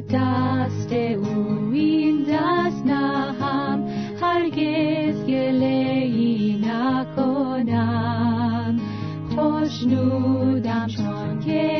دست او این دست نهم. هرگز گله ای نکنم. خوشنودم چون که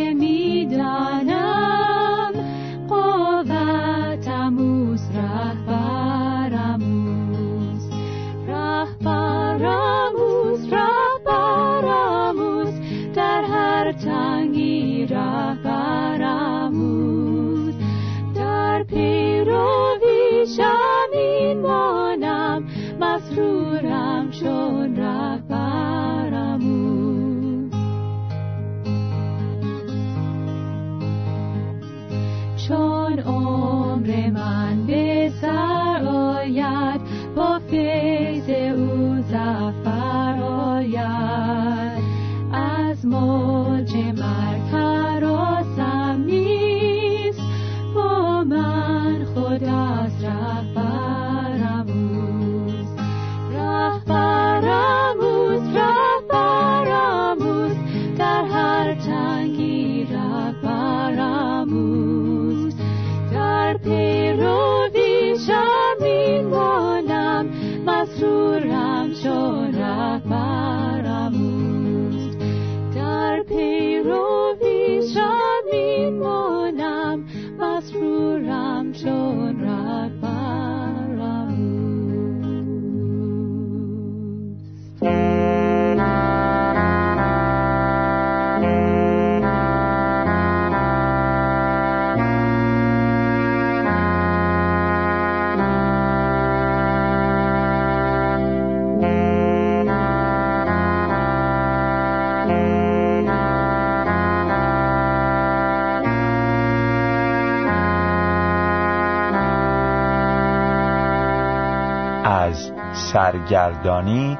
سرگردانی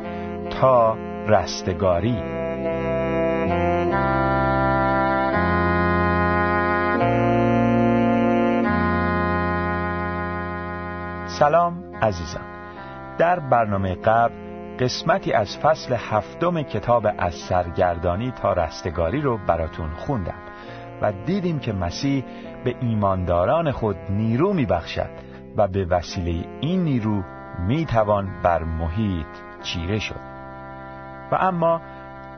تا رستگاری. سلام عزیزان در برنامه قبل قسمتی از فصل هفتم کتاب از سرگردانی تا رستگاری رو براتون خوندم و دیدیم که مسیح به ایمانداران خود نیرو میبخشد و به وسیله این نیرو می‌توان بر محیط چیره شد. و اما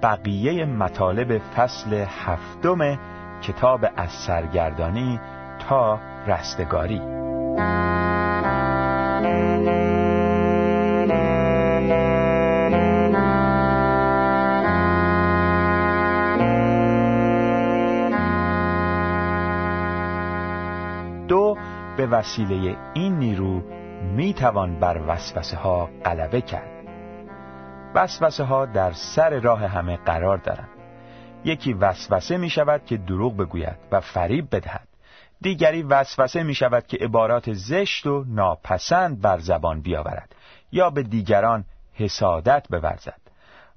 بقیه مطالب فصل هفتم کتاب از سرگردانی تا رستگاری. دو به وسیله این نیرو می توان بر وسوسه ها غلبه کرد. وسوسه ها در سر راه همه قرار دارند. یکی وسوسه می شود که دروغ بگوید و فریب بدهد. دیگری وسوسه می شود که عبارات زشت و ناپسند بر زبان بیاورد یا به دیگران حسادت بورزد.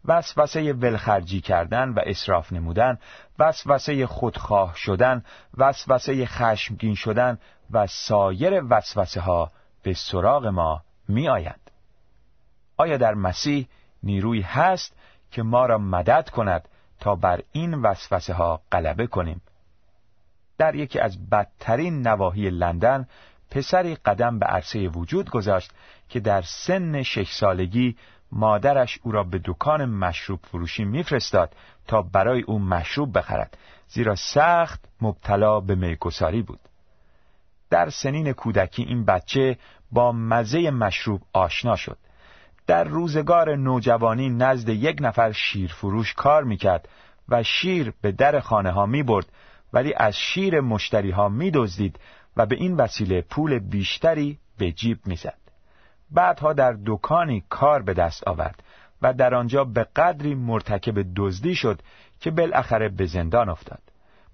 وسوسه ولخرجی کردن و اصراف نمودن وسوسه خودخواه شدن وسوسه خشمگین شدن و سایر وسوسه ها به سراغ ما می آیند. آیا در مسیح نیروی هست که ما را مدد کند تا بر این وسوسه ها غلبه کنیم در یکی از بدترین نواحی لندن پسری قدم به عرصه وجود گذاشت که در سن شش سالگی مادرش او را به دکان مشروب فروشی میفرستاد تا برای او مشروب بخرد زیرا سخت مبتلا به میگساری بود در سنین کودکی این بچه با مزه مشروب آشنا شد در روزگار نوجوانی نزد یک نفر شیرفروش کار می‌کرد و شیر به در خانه ها می برد ولی از شیر مشتری ها می دزدید و به این وسیله پول بیشتری به جیب می‌زد. بعدها در دکانی کار به دست آورد و در آنجا به قدری مرتکب دزدی شد که بالاخره به زندان افتاد.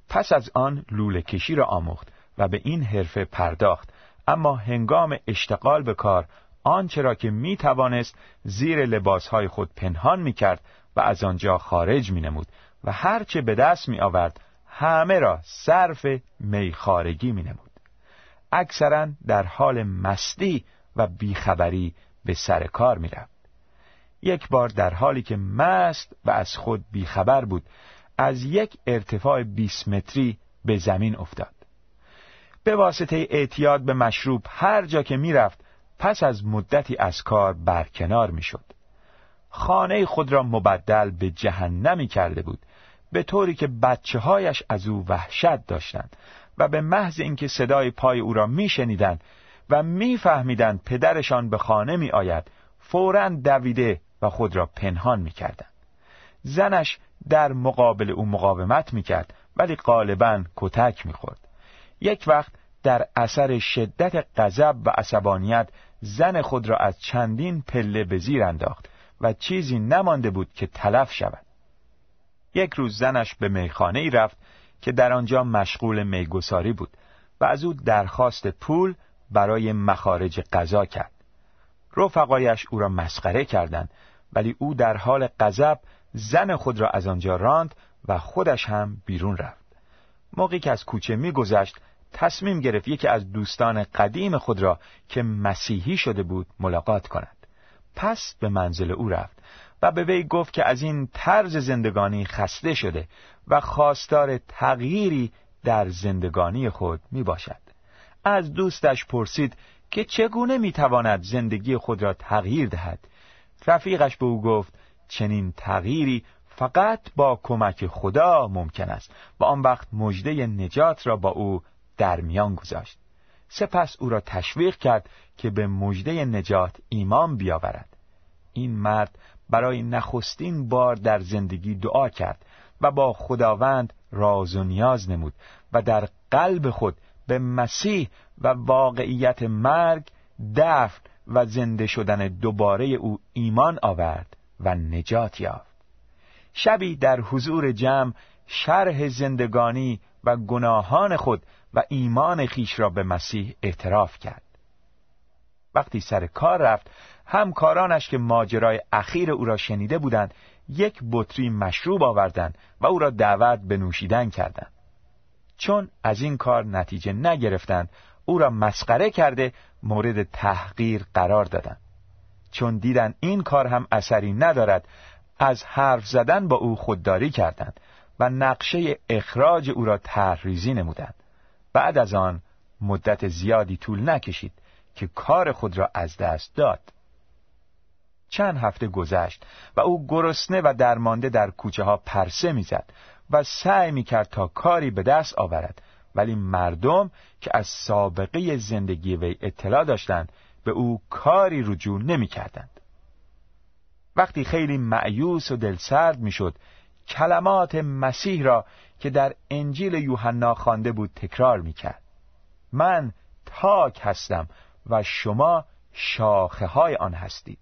پس از آن لوله کشی را آموخت و به این حرفه پرداخت اما هنگام اشتغال به کار آنچه را که می توانست زیر لباسهای خود پنهان می کرد و از آنجا خارج می نمود و هرچه به دست می آورد همه را صرف میخارگی می نمود. اکثرا در حال مستی و بیخبری به سر کار می‌رفت یک بار در حالی که مست و از خود بیخبر بود از یک ارتفاع 20 متری به زمین افتاد به واسطه اعتیاد به مشروب هر جا که می‌رفت پس از مدتی از کار برکنار می‌شد. خانه خود را مبدل به جهنمی کرده بود به طوری که بچه هایش از او وحشت داشتند و به محض اینکه صدای پای او را میشنیدند و میفهمیدند پدرشان به خانه می آید فورا دویده و خود را پنهان می‌کردند. زنش در مقابل او مقاومت می‌کرد ولی غالبا کتک می‌خورد. یک وقت در اثر شدت غضب و عصبانیت زن خود را از چندین پله به زیر انداخت و چیزی نمانده بود که تلف شود. یک روز زنش به میخانه ای رفت که در آنجا مشغول میگساری بود و از او درخواست پول برای مخارج غذا کرد. رفقایش او را مسخره کردند ولی او در حال غضب زن خود را از آنجا راند و خودش هم بیرون رفت. موقعی که از کوچه میگذشت تصمیم گرفت یکی از دوستان قدیم خود را که مسیحی شده بود ملاقات کند پس به منزل او رفت و به وی گفت که از این طرز زندگانی خسته شده و خواستار تغییری در زندگانی خود می باشد. از دوستش پرسید که چگونه می تواند زندگی خود را تغییر دهد رفیقش به او گفت چنین تغییری فقط با کمک خدا ممکن است و آن وقت مژده نجات را با او در میان گذاشت. سپس او را تشویق کرد که به مژده نجات ایمان بیاورد. این مرد برای نخستین بار در زندگی دعا کرد و با خداوند راز و نیاز نمود و در قلب خود به مسیح و واقعیت مرگ دفن و زنده شدن دوباره او ایمان آورد و نجات یافت. شبی در حضور جمع شرح زندگانی و گناهان خود و ایمان خیش را به مسیح اعتراف کرد. وقتی سر کار رفت همکارانش که ماجرای اخیر او را شنیده بودند یک بطری مشروب آوردند و او را دعوت به نوشیدن کردند. چون از این کار نتیجه نگرفتند او را مسخره کرده مورد تحقیر قرار دادند. چون دیدن این کار هم اثری ندارد از حرف زدن با او خودداری کردند و نقشه اخراج او را تحریزی نمودند. بعد از آن مدت زیادی طول نکشید که کار خود را از دست داد چند هفته گذشت و او گرسنه و درمانده در کوچه ها پرسه می‌زد و سعی می‌کرد تا کاری به دست آورد ولی مردم که از سابقه زندگی وی اطلاع داشتند به او کاری رجوع نمی‌کردند. وقتی خیلی معیوس و دلسرد می‌شد کلمات مسیح را که در انجیل یوحنا خوانده بود تکرار می‌کرد. من تاک هستم و شما شاخه های آن هستید.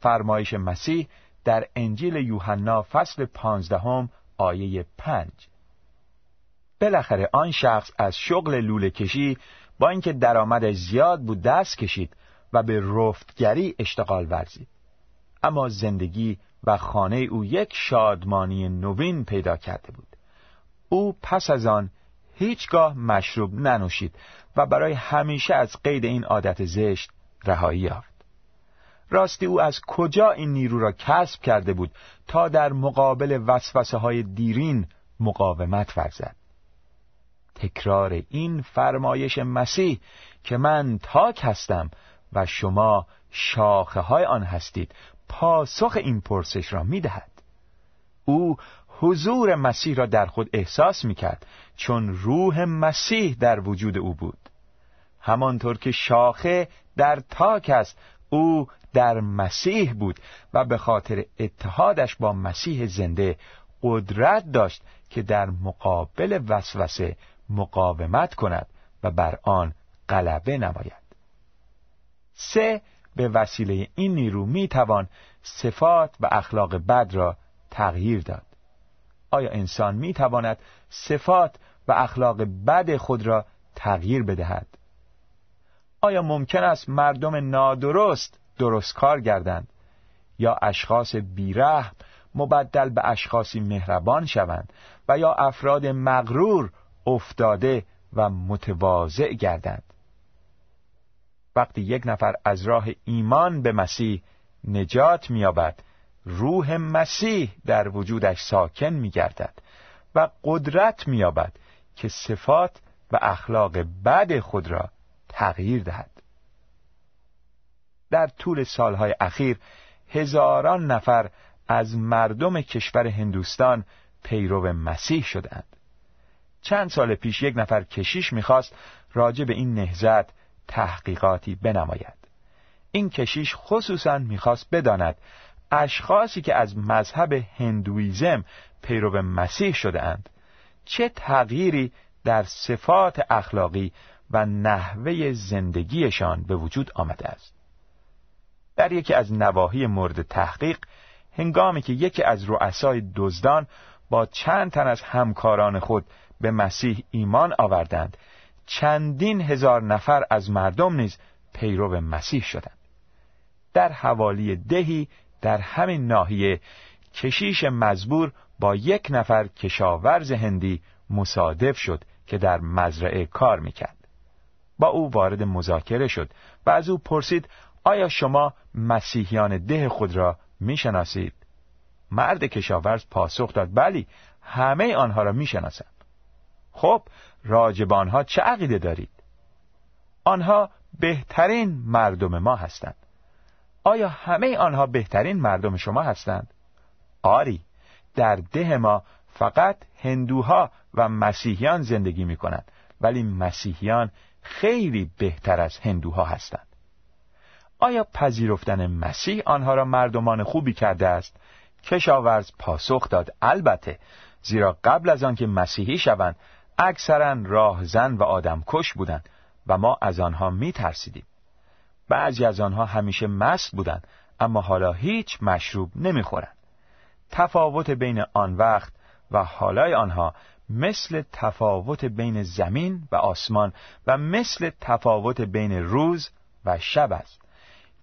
فرمایش مسیح در انجیل یوحنا فصل پانزدهم آیه پنج. بالاخره آن شخص از شغل لوله کشی با اینکه درآمد زیاد بود دست کشید و به رفتگری اشتغال ورزید. اما زندگی و خانه او یک شادمانی نوین پیدا کرده بود. او پس از آن هیچگاه مشروب ننوشید و برای همیشه از قید این عادت زشت رهایی یافت راستی او از کجا این نیرو را کسب کرده بود تا در مقابل وسوسه های دیرین مقاومت ورزد تکرار این فرمایش مسیح که من تاک هستم و شما شاخه های آن هستید پاسخ این پرسش را می دهد. او حضور مسیح را در خود احساس می کرد چون روح مسیح در وجود او بود. همانطور که شاخه در تاک است او در مسیح بود و به خاطر اتحادش با مسیح زنده قدرت داشت که در مقابل وسوسه مقاومت کند و بر آن غلبه نماید. سه به وسیله این نیرو می توان صفات و اخلاق بد را تغییر داد. آیا انسان می تواند صفات و اخلاق بد خود را تغییر بدهد؟ آیا ممکن است مردم نادرست درست کار گردند یا اشخاص بیرحم مبدل به اشخاصی مهربان شوند و یا افراد مغرور افتاده و متواضع گردند؟ وقتی یک نفر از راه ایمان به مسیح نجات مییابد روح مسیح در وجودش ساکن میگردد و قدرت مییابد که صفات و اخلاق بد خود را تغییر دهد. در طول سالهای اخیر هزاران نفر از مردم کشور هندوستان پیرو مسیح شدند. چند سال پیش یک نفر کشیش می‌خواست راجع به این نهزت تحقیقاتی بنماید. این کشیش خصوصا می‌خواست بداند اشخاصی که از مذهب هندویزم پیرو مسیح شده اند. چه تغییری در صفات اخلاقی و نحوه زندگیشان به وجود آمده است؟ در یکی از نواحی مورد تحقیق هنگامی که یکی از رؤسای دزدان با چند تن از همکاران خود به مسیح ایمان آوردند چندین هزار نفر از مردم نیز پیرو مسیح شدند. در حوالی دهی در همین ناحیه کشیش مزبور با یک نفر کشاورز هندی مصادف شد که در مزرعه کار می‌کرد. با او وارد مذاکره شد و از او پرسید آیا شما مسیحیان ده خود را می‌شناسید؟ مرد کشاورز پاسخ داد بلی همه آنها را می‌شناسم. خب راجب آنها چه عقیده دارید؟ آنها بهترین مردم ما هستند. آیا همه آنها بهترین مردم شما هستند؟ آری در ده ما فقط هندوها و مسیحیان زندگی می کنند ولی مسیحیان خیلی بهتر از هندوها هستند. آیا پذیرفتن مسیح آنها را مردمان خوبی کرده است؟ کشاورز پاسخ داد البته زیرا قبل از آنکه مسیحی شوند اکثرا راهزن و آدمکش بودند و ما از آنها می ترسیدیم بعضی از آنها همیشه مست بودند اما حالا هیچ مشروب نمی‌خورند. تفاوت بین آن وقت و حالای آنها مثل تفاوت بین زمین و آسمان و مثل تفاوت بین روز و شب است.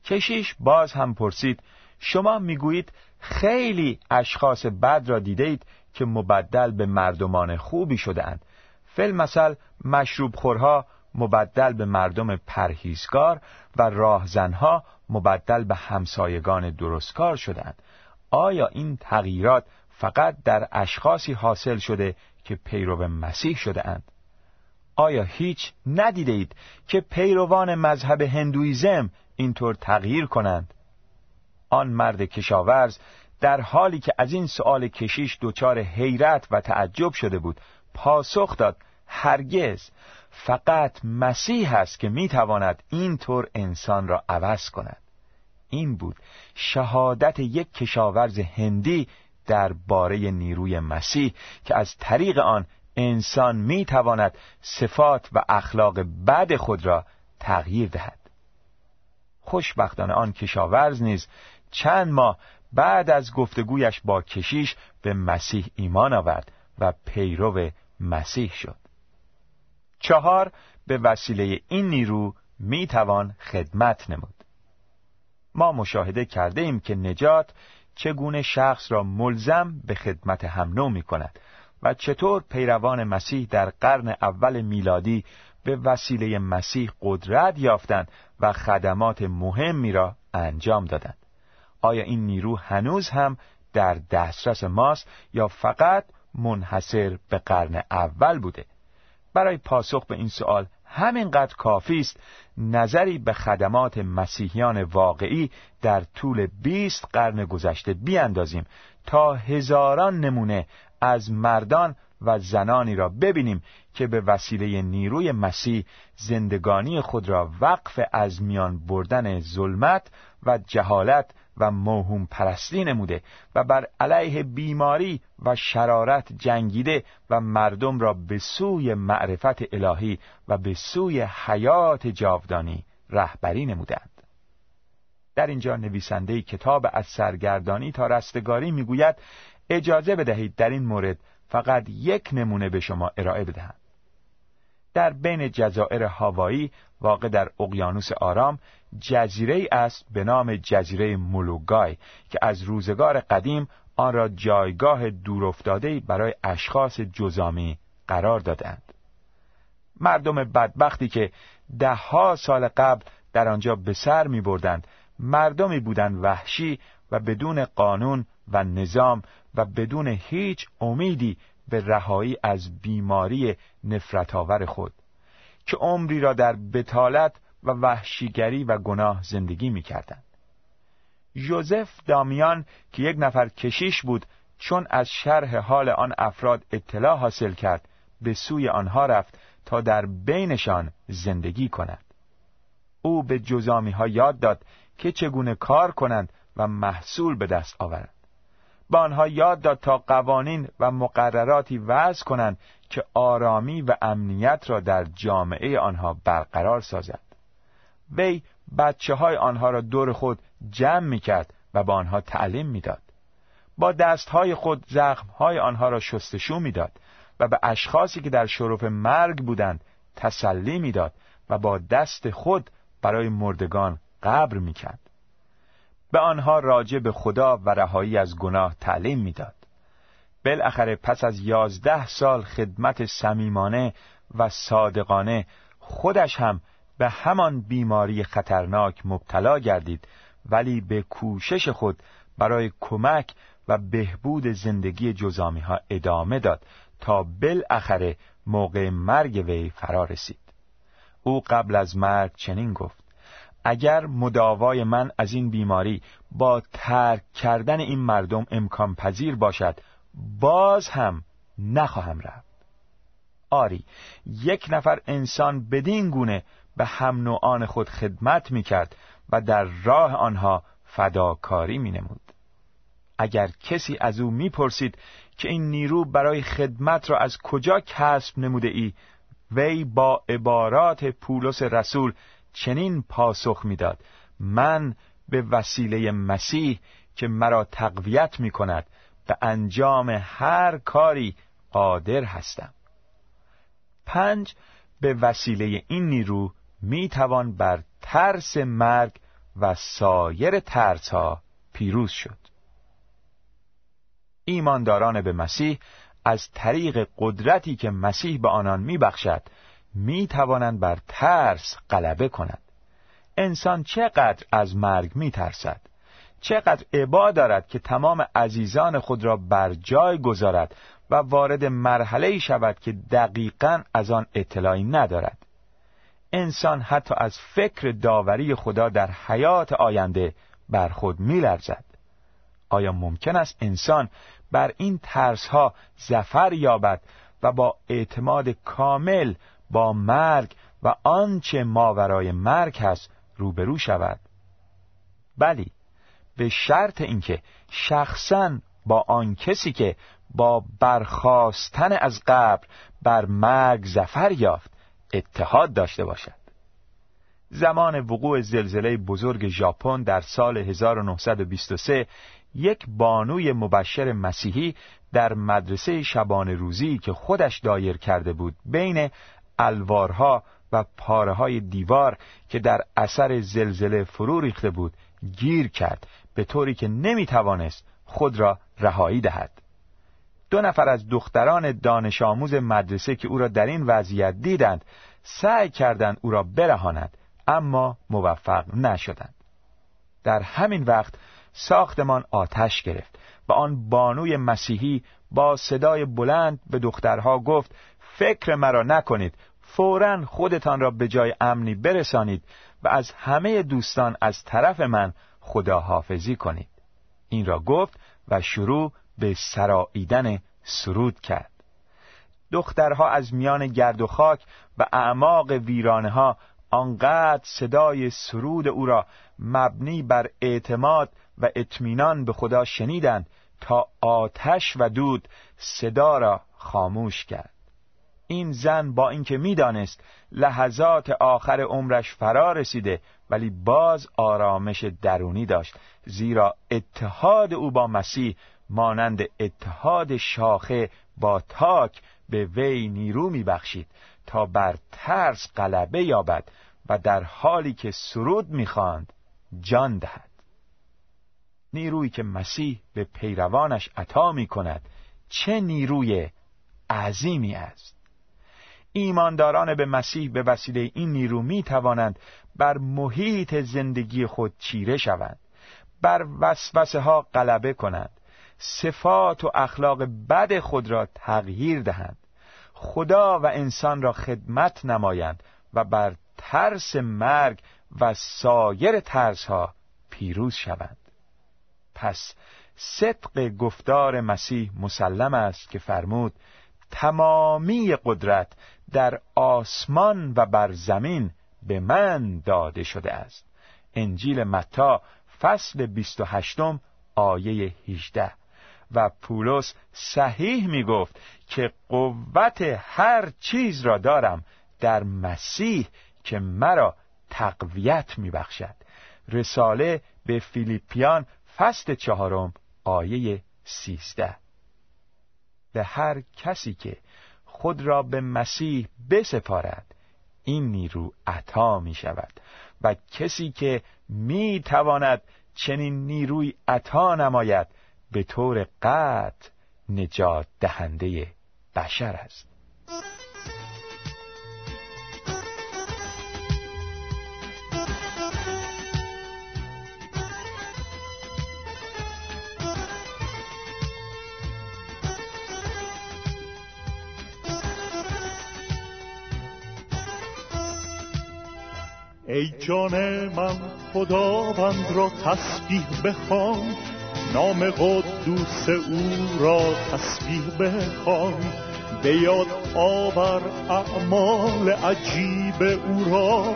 کشیش باز هم پرسید شما می‌گویید خیلی اشخاص بد را دیدید که مبدل به مردمان خوبی شده اند فل مثل مشروب خورها مبدل به مردم پرهیزگار و راهزنها مبدل به همسایگان درستکار شدند آیا این تغییرات فقط در اشخاصی حاصل شده که پیرو مسیح شده اند؟ آیا هیچ ندیده اید که پیروان مذهب هندویزم اینطور تغییر کنند؟ آن مرد کشاورز در حالی که از این سؤال کشیش دچار حیرت و تعجب شده بود پاسخ داد هرگز فقط مسیح است که می‌تواند اینطور انسان را عوض کند. این بود شهادت یک کشاورز هندی در باره نیروی مسیح که از طریق آن انسان می‌تواند صفات و اخلاق بد خود را تغییر دهد. خوشبختانه آن کشاورز نیز چند ماه بعد از گفتگویش با کشیش به مسیح ایمان آورد و پیرو مسیح شد. چهار به وسیله این نیرو می توان خدمت نمود. ما مشاهده کرده ایم که نجات چگونه شخص را ملزم به خدمت هم نو می کند و چطور پیروان مسیح در قرن اول میلادی به وسیله مسیح قدرت یافتند و خدمات مهمی را انجام دادند. آیا این نیرو هنوز هم در دسترس ماست یا فقط منحصر به قرن اول بوده؟ برای پاسخ به این سوال همینقدر کافی است نظری به خدمات مسیحیان واقعی در طول بیست قرن گذشته بیاندازیم تا هزاران نمونه از مردان و زنانی را ببینیم که به وسیله نیروی مسیح زندگانی خود را وقف از میان بردن ظلمت و جهالت و موهوم پرستی نموده و بر علیه بیماری و شرارت جنگیده و مردم را به سوی معرفت الهی و به سوی حیات جاودانی رهبری نمودند. در اینجا نویسنده کتاب از سرگردانی تا رستگاری می‌گوید اجازه بدهید در این مورد فقط یک نمونه به شما ارائه بدهم. در بین جزایر هاوایی واقع در اقیانوس آرام جزیره است به نام جزیره مولوگای که از روزگار قدیم آن را جایگاه دورافتاده برای اشخاص جزامی قرار دادند. مردم بدبختی که دهها سال قبل در آنجا به سر می بردند مردمی بودند وحشی و بدون قانون و نظام و بدون هیچ امیدی به رهایی از بیماری نفرتآور خود که عمری را در بتالت و وحشیگری و گناه زندگی می کردن. یوزف دامیان که یک نفر کشیش بود چون از شرح حال آن افراد اطلاع حاصل کرد به سوی آنها رفت تا در بینشان زندگی کند او به جزامی ها یاد داد که چگونه کار کنند و محصول به دست آورند به آنها یاد داد تا قوانین و مقرراتی وضع کنند که آرامی و امنیت را در جامعه آنها برقرار سازد وی بچه های آنها را دور خود جمع می کرد و به آنها تعلیم می‌داد. با دستهای خود زخمهای آنها را شستشو می‌داد و به اشخاصی که در شرف مرگ بودند تسلی می‌داد و با دست خود برای مردگان قبر می‌کرد به آنها راجع به خدا و رهایی از گناه تعلیم می‌داد. بالاخره پس از یازده سال خدمت صمیمانه و صادقانه خودش هم به همان بیماری خطرناک مبتلا گردید ولی به کوشش خود برای کمک و بهبود زندگی جزامی ها ادامه داد تا بالاخره موقع مرگ وی فرا رسید. او قبل از مرگ چنین گفت اگر مداوای من از این بیماری با ترک کردن این مردم امکان پذیر باشد باز هم نخواهم رفت آری یک نفر انسان بدین گونه به هم نوعان خود خدمت می کرد و در راه آنها فداکاری می نمود. اگر کسی از او می‌پرسید که این نیرو برای خدمت را از کجا کسب نموده ای وی با عبارات پولس رسول چنین پاسخ می‌داد. من به وسیله مسیح که مرا تقویت می کند به انجام هر کاری قادر هستم. پنج به وسیله این نیرو می توان بر ترس مرگ و سایر ترس ها پیروز شد. ایمانداران به مسیح از طریق قدرتی که مسیح به آنان میبخشد می توانند بر ترس غلبه کنند. انسان چقدر از مرگ می ترسد چقدر عبا دارد که تمام عزیزان خود را بر جای گذارد و وارد مرحله شود که دقیقا از آن اطلاعی ندارد؟ انسان حتی از فکر داوری خدا در حیات آینده بر خود میلرزد. آیا ممکن است انسان بر این ترس ها زفر یابد و با اعتماد کامل با مرگ و آنچه ماورای مرگ هست روبرو شود. بلی به شرط اینکه شخصا با آن کسی که با برخواستن از قبر بر مرگ زفر یافت اتحاد داشته باشد. زمان وقوع زلزله بزرگ ژاپن در سال 1923 یک بانوی مبشر مسیحی در مدرسه شبان روزی که خودش دایر کرده بود بین الوارها و پاره های دیوار که در اثر زلزله فرو ریخته بود گیر کرد به طوری که نمی توانست خود را رهایی دهد. دو نفر از دختران دانش آموز مدرسه که او را در این وضعیت دیدند سعی کردند او را برهانند اما موفق نشدند. در همین وقت ساختمان آتش گرفت و آن بانوی مسیحی با صدای بلند به دخترها گفت فکر مرا نکنید. فورا خودتان را به جای امنی برسانید و از همه دوستان از طرف من خداحافظی کنید. این را گفت و شروع به سراییدن سرود کرد. دخترها از میان گرد و خاک و اعماق ویرانه ها آنقدر صدای سرود او را مبنی بر اعتماد و اطمینان به خدا شنیدند تا آتش و دود صدا را خاموش کرد. این زن با اینکه می‌دانست لحظات آخر عمرش فرا رسیده ولی باز آرامش درونی داشت. زیرا اتحاد او با مسیح مانند اتحاد شاخه با تاک به وی نیرو میبخشید تا بر ترس غلبه یابد و در حالی که سرود می‌خواند جان دهد. نیرویی که مسیح به پیروانش عطا می کند چه نیروی عظیمی است؟ ایمانداران به مسیح به وسیله این نیرو می توانند بر محیط زندگی خود چیره شوند بر وسوسه ها غلبه کنند صفات و اخلاق بد خود را تغییر دهند خدا و انسان را خدمت نمایند و بر ترس مرگ و سایر ترس ها پیروز شوند. پس صدق گفتار مسیح مسلم است که فرمود تمامی قدرت در آسمان و بر زمین به من داده شده است. انجیل متا فصل 28 آیه 18 و پولس صحیح می گفت که قوت هر چیز را دارم در مسیح که مرا تقویت می بخشد. رساله به فیلیپیان فصل چهارم آیه سیزده. به هر کسی که خود را به مسیح بسپارد. این نیرو عطا می شود و کسی که می تواند چنین نیروی عطا نماید به طور قطع نجات دهنده بشر است. ای جان من خداوند را تسبیح بخوان. نام قدوس او را تسبیح بخوان. به یاد آور اعمال عجیب او را.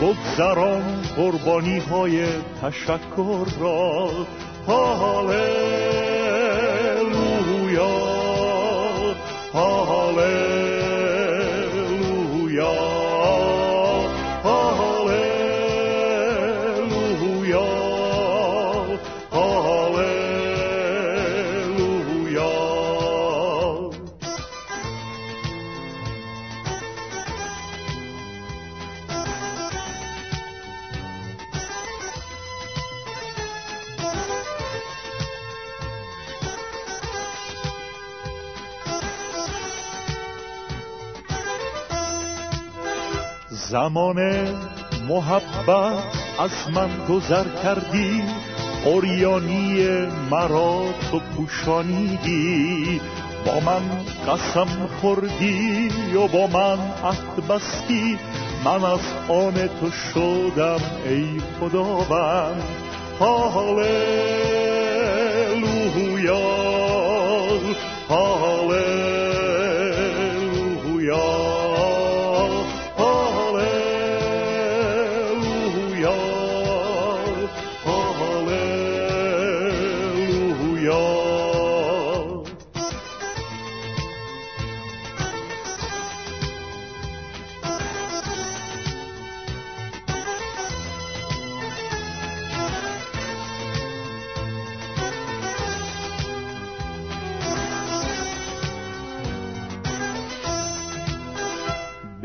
بگذران قربانی های تشکر را. هاللویا هاللویا زمان محبت از من گذر کردی اوریانی مرا تو پوشانیدی. با من قسم خوردی و با من عهد بستی. من از آن تو شدم ای خداوند. هاللویا هاللویا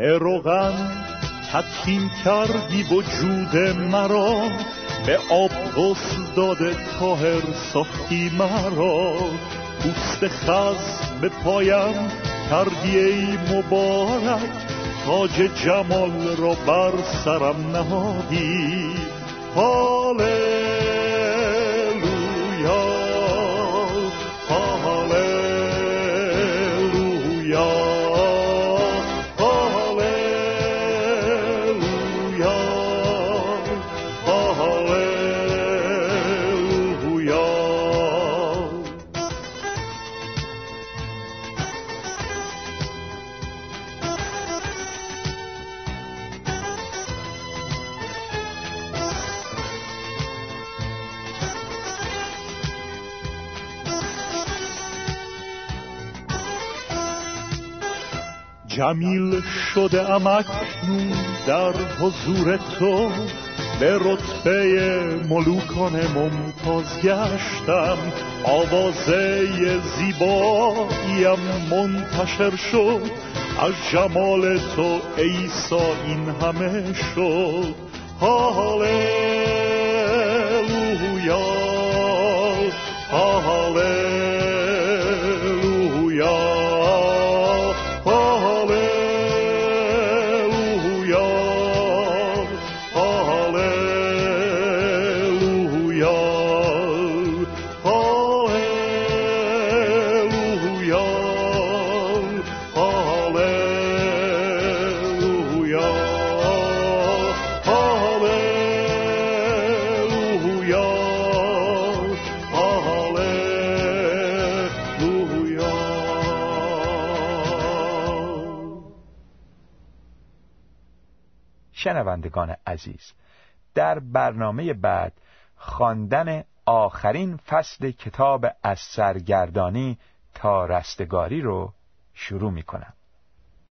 روغن تدخین کردی وجود مرا به آب غسل داده تاهر ساختی مرا. پوست خز به پایم کردی ای مبارک تاج جمال را بر سرم نهادی. حاله جمیل شده ام اکنون در حضور تو به رتبه ملوکان ممتاز گشتم. آوازه زیباییم منتشر شد از جمال تو ایسا این همه شد. هاللویا هاللویا شنوندگان عزیز. در برنامه بعد خواندن آخرین فصل کتاب از سرگردانی تا رستگاری رو شروع می کنم